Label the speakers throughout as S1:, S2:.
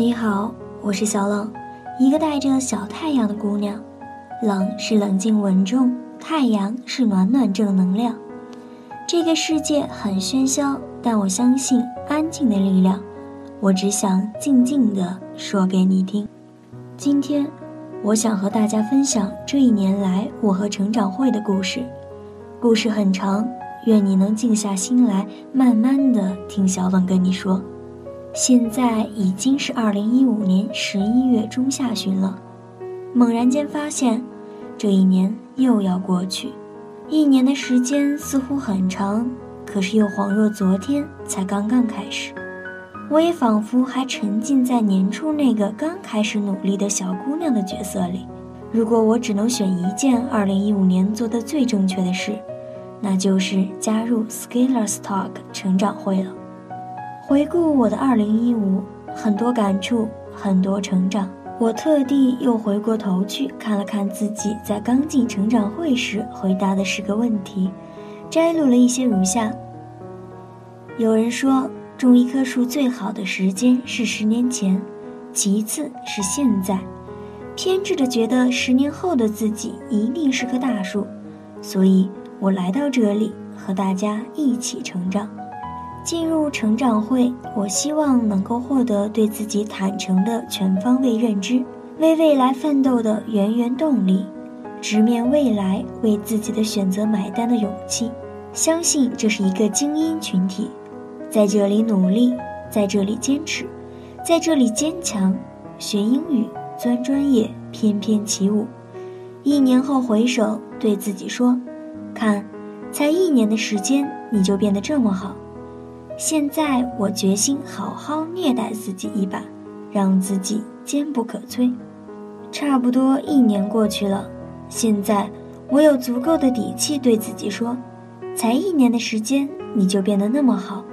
S1: 你好，我是小冷，一个带着小太阳的姑娘。冷是冷静稳重，太阳是暖暖正能量。这个世界很喧嚣，但我相信安静的力量。我只想静静地说给你听。今天，我想和大家分享这一年来我和成长会的故事。故事很长，愿你能静下心来，慢慢地听小冷跟你说。现在已经是二零一五年十一月中下旬了，猛然间发现，这一年又要过去。一年的时间似乎很长，可是又恍若昨天才刚刚开始。我也仿佛还沉浸在年初那个刚开始努力的小姑娘的角色里。如果我只能选一件二零一五年做的最正确的事，那就是加入 Scalers Talk 成长会了。回顾我的二零一五，很多感触，很多成长。我特地又回过头去看了看自己在刚进成长会时回答的十个问题，摘录了一些如下：有人说，种一棵树最好的时间是十年前，其次是现在。偏执的觉得十年后的自己一定是棵大树，所以我来到这里和大家一起成长。进入成长会，我希望能够获得对自己坦诚的全方位认知，为未来奋斗的源源动力，直面未来为自己的选择买单的勇气。相信这是一个精英群体，在这里努力，在这里坚持，在这里坚强，学英语，钻专业，翩翩起舞。一年后回首，对自己说：“看，才一年的时间，你就变得这么好。”现在我决心好好虐待自己一把，让自己坚不可摧。差不多一年过去了，现在我有足够的底气对自己说：“才一年的时间，你就变得那么好。”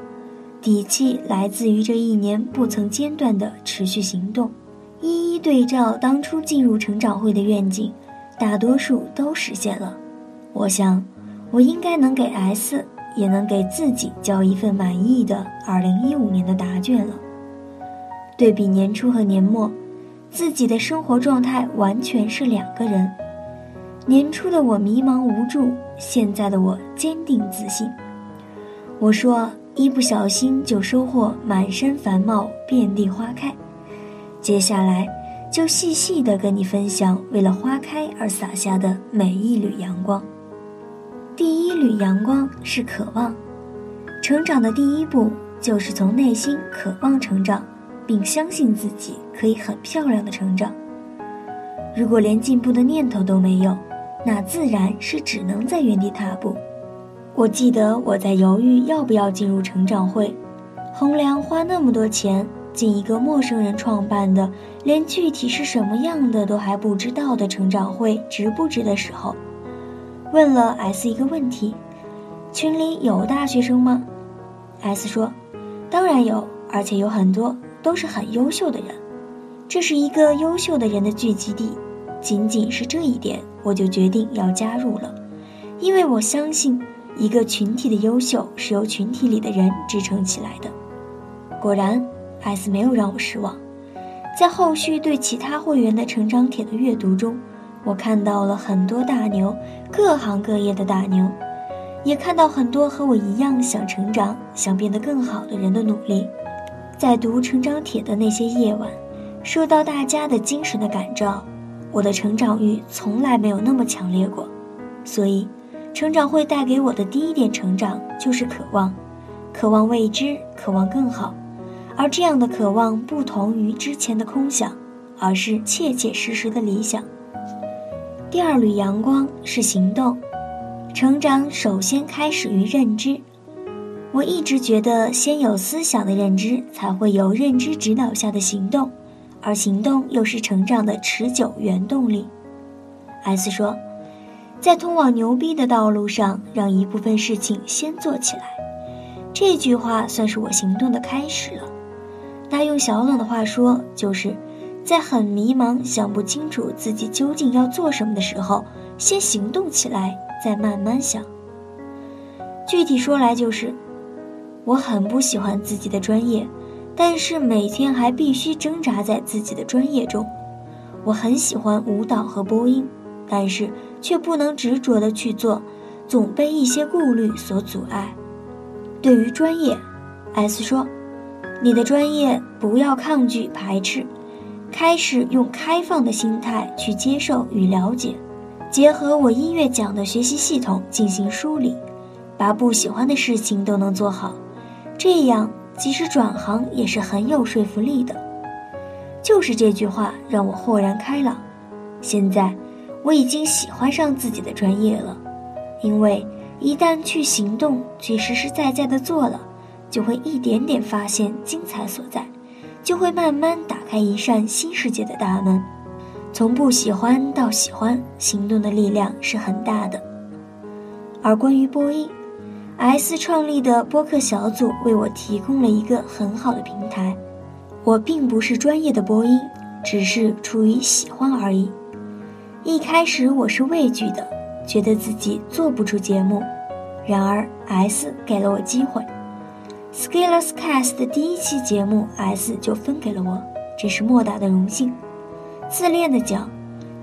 S1: 底气来自于这一年不曾间断的持续行动。一一对照当初进入成长会的愿景，大多数都实现了。我想，我应该能给 S。也能给自己交一份满意的2015年的答卷了。对比年初和年末，自己的生活状态完全是两个人。年初的我迷茫无助，现在的我坚定自信。我说一不小心就收获满山繁茂，遍地花开。接下来就细细的跟你分享为了花开而洒下的每一缕阳光。第一缕阳光是渴望，成长的第一步就是从内心渴望成长，并相信自己可以很漂亮的成长。如果连进步的念头都没有，那自然是只能在原地踏步。我记得我在犹豫要不要进入成长会，衡量花那么多钱进一个陌生人创办的、连具体是什么样的都还不知道的成长会值不值的时候。问了 S 一个问题：群里有大学生吗？S 说：“当然有，而且有很多都是很优秀的人。这是一个优秀的人的聚集地。仅仅是这一点，我就决定要加入了，因为我相信一个群体的优秀是由群体里的人支撑起来的。”果然，S 没有让我失望。在后续对其他会员的成长帖的阅读中。我看到了很多大牛，各行各业的大牛，也看到很多和我一样想成长、想变得更好的人的努力。在读成长帖的那些夜晚，受到大家的精神的感召，我的成长欲从来没有那么强烈过。所以，成长会带给我的第一点成长就是渴望，渴望未知，渴望更好。而这样的渴望不同于之前的空想，而是切切实实的理想。第二缕阳光是行动，成长首先开始于认知。我一直觉得，先有思想的认知，才会有认知指导下的行动，而行动又是成长的持久原动力。S 说，在通往牛逼的道路上，让一部分事情先做起来。这句话算是我行动的开始了。那用小冷的话说，就是。在很迷茫、想不清楚自己究竟要做什么的时候，先行动起来，再慢慢想。具体说来就是，我很不喜欢自己的专业，但是每天还必须挣扎在自己的专业中。我很喜欢舞蹈和播音，但是却不能执着的去做，总被一些顾虑所阻碍。对于专业，S 说：“你的专业不要抗拒排斥，开始用开放的心态去接受与了解，结合我音乐讲的学习系统进行梳理，把不喜欢的事情都能做好，这样即使转行也是很有说服力的。”就是这句话让我豁然开朗。现在我已经喜欢上自己的专业了，因为。一旦去行动，去实实在在的做了，就会一点点发现精彩所在，就会慢慢打开一扇新世界的大门。从不喜欢到喜欢，行动的力量是很大的。而关于播音，S 创立的播客小组为我提供了一个很好的平台。我并不是专业的播音，只是出于喜欢而已。一开始我是畏惧的。觉得自己做不出节目，然而 S 给了我机会。Skillers Cast 的第一期节目，S 就分给了我，这是莫大的荣幸。自恋的讲，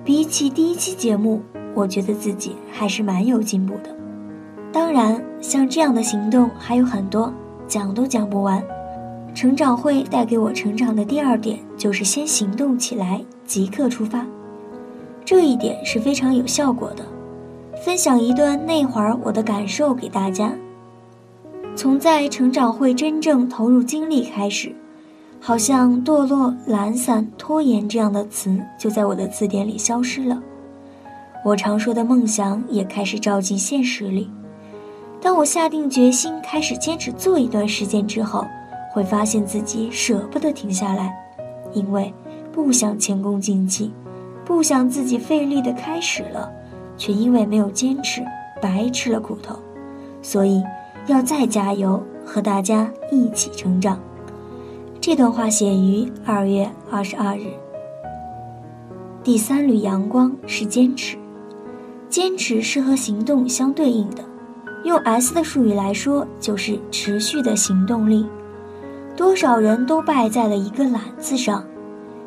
S1: 比起第一期节目，我觉得自己还是蛮有进步的。当然，像这样的行动还有很多，讲都讲不完。成长会带给我成长的第二点，就是先行动起来，即刻出发。这一点是非常有效果的。分享一段那会儿我的感受给大家。从在成长会真正投入精力开始，好像堕落、懒散、拖延这样的词就在我的字典里消失了。我常说的梦想也开始照进现实里。当我下定决心开始坚持做一段时间之后，会发现自己舍不得停下来，因为不想前功尽弃，不想自己费力的开始了。却因为没有坚持，白吃了苦头，所以要再加油，和大家一起成长。这段话写于二月二十二日。第三缕阳光是坚持，坚持是和行动相对应的，用 S 的术语来说，就是持续的行动力。多少人都败在了一个懒字上，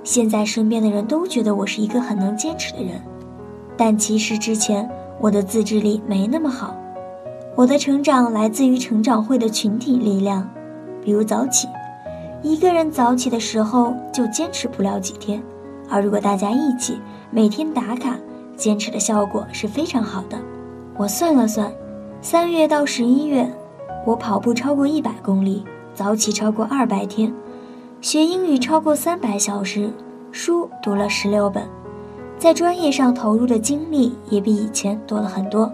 S1: 现在身边的人都觉得我是一个很能坚持的人。但其实之前我的自制力没那么好，我的成长来自于成长会的群体力量，比如早起，一个人早起的时候就坚持不了几天，而如果大家一起每天打卡，坚持的效果是非常好的。我算了算，三月到十一月，我跑步超过一百公里，早起超过二百天，学英语超过三百小时，书读了十六本。在专业上投入的精力也比以前多了很多，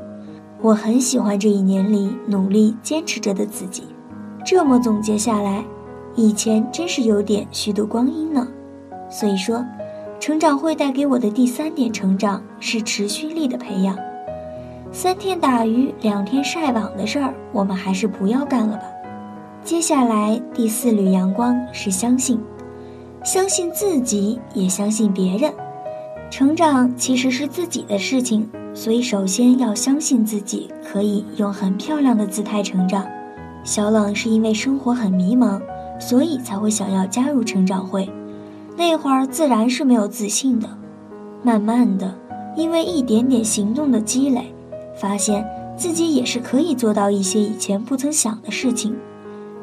S1: 我很喜欢这一年里努力坚持着的自己。这么总结下来，以前真是有点虚度光阴呢。所以说，成长会带给我的第三点成长是持续力的培养。三天打鱼两天晒网的事儿，我们还是不要干了吧。接下来第四缕阳光是相信，相信自己，也相信别人。成长其实是自己的事情，所以首先要相信自己可以用很漂亮的姿态成长。小冷是因为生活很迷茫，所以才会想要加入成长会。那会儿自然是没有自信的，慢慢的，因为一点点行动的积累，发现自己也是可以做到一些以前不曾想的事情，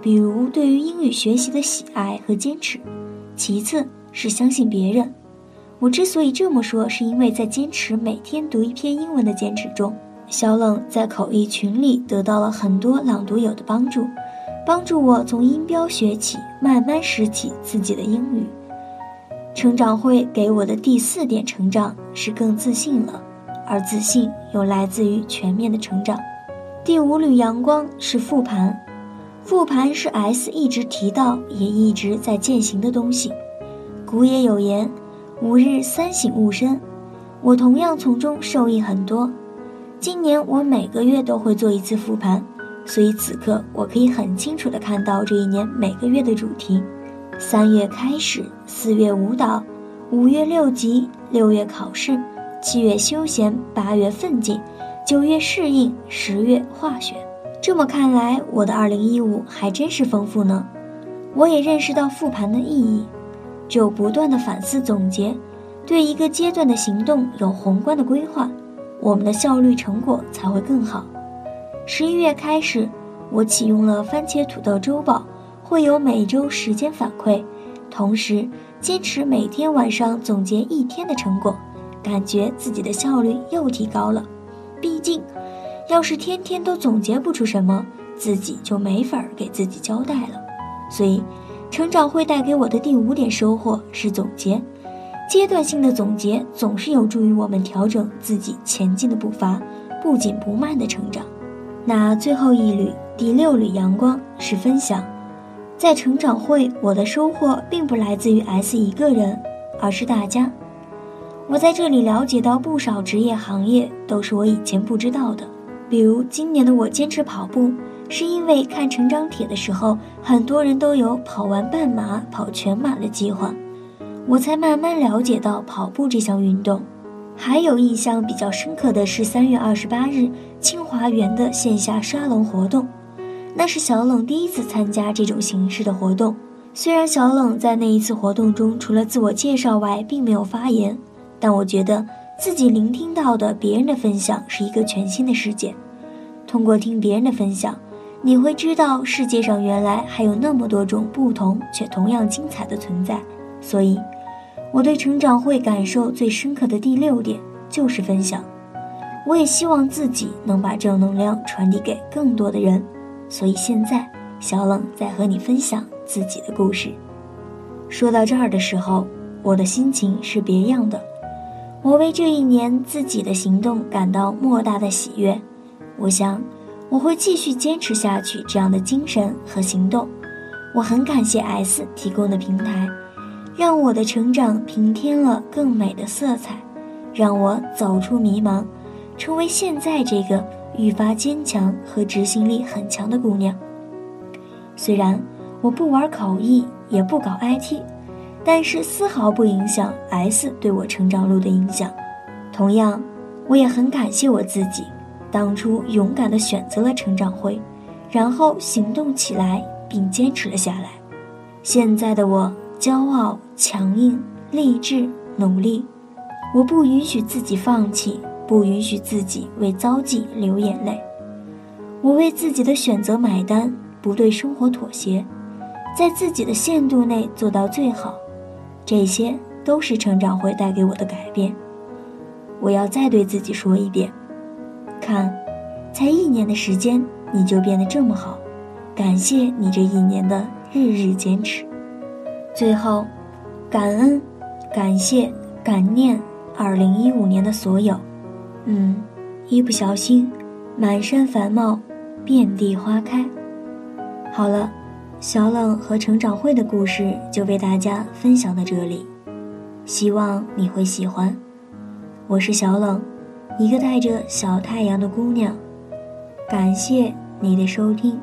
S1: 比如对于英语学习的喜爱和坚持。其次是相信别人。我之所以这么说，是因为在坚持每天读一篇英文的坚持中，小冷在口译群里得到了很多朗读友的帮助，帮助我从音标学起，慢慢拾起自己的英语。成长会给我的第四点成长是更自信了，而自信又来自于全面的成长。第五缕阳光是复盘，复盘是 S 一直提到也一直在践行的东西。古也有言。吾日三省吾身，我同样从中受益很多。今年我每个月都会做一次复盘，所以此刻我可以很清楚地看到这一年每个月的主题：三月开始，四月舞蹈，五月六级，六月考试，七月休闲，八月奋进，九月适应，十月化学。这么看来，我的二零一五还真是丰富呢。我也认识到复盘的意义，只有不断的反思总结，对一个阶段的行动有宏观的规划，我们的效率成果才会更好。十一月开始，我启用了番茄土豆周报，会有每周时间反馈，同时坚持每天晚上总结一天的成果，感觉自己的效率又提高了。毕竟，要是天天都总结不出什么，自己就没法儿给自己交代了。所以，成长会带给我的第五点收获是总结。阶段性的总结总是有助于我们调整自己前进的步伐，不紧不慢的成长。那最后一缕，第六缕阳光是分享。在成长会，我的收获并不来自于 S 一个人，而是大家。我在这里了解到不少职业行业都是我以前不知道的，比如今年的我坚持跑步，是因为看成长帖的时候，很多人都有跑完半马、跑全马的计划，我才慢慢了解到跑步这项运动。还有印象比较深刻的是三月二十八日清华园的线下沙龙活动，那是小冷第一次参加这种形式的活动。虽然小冷在那一次活动中除了自我介绍外，并没有发言。但我觉得自己聆听到的别人的分享是一个全新的世界。通过听别人的分享，你会知道世界上原来还有那么多种不同却同样精彩的存在。所以，我对成长会感受最深刻的第六点就是分享。我也希望自己能把正能量传递给更多的人。所以现在，小冷在和你分享自己的故事。说到这儿的时候，我的心情是别样的。我为这一年自己的行动感到莫大的喜悦，我想我会继续坚持下去这样的精神和行动。我很感谢 S 提供的平台，让我的成长平添了更美的色彩，让我走出迷茫，成为现在这个愈发坚强和执行力很强的姑娘。虽然我不玩口译，也不搞 IT。但是丝毫不影响 S 对我成长路的影响。同样，我也很感谢我自己，当初勇敢地选择了成长会，然后行动起来并坚持了下来。现在的我，骄傲、强硬、励志、努力。我不允许自己放弃，不允许自己为遭际流眼泪。我为自己的选择买单，不对生活妥协，在自己的限度内做到最好。这些都是成长会带给我的改变。我要再对自己说一遍：看，才一年的时间你就变得这么好，感谢你这一年的日日坚持。最后，感恩、感谢、感念二零一五年的所有。嗯，一不小心，满山繁茂，遍地花开。好了。小冷和成长会的故事就为大家分享到这里，希望你会喜欢。我是小冷，一个带着小太阳的姑娘。感谢你的收听，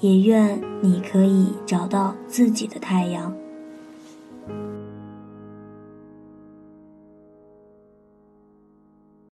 S1: 也愿你可以找到自己的太阳。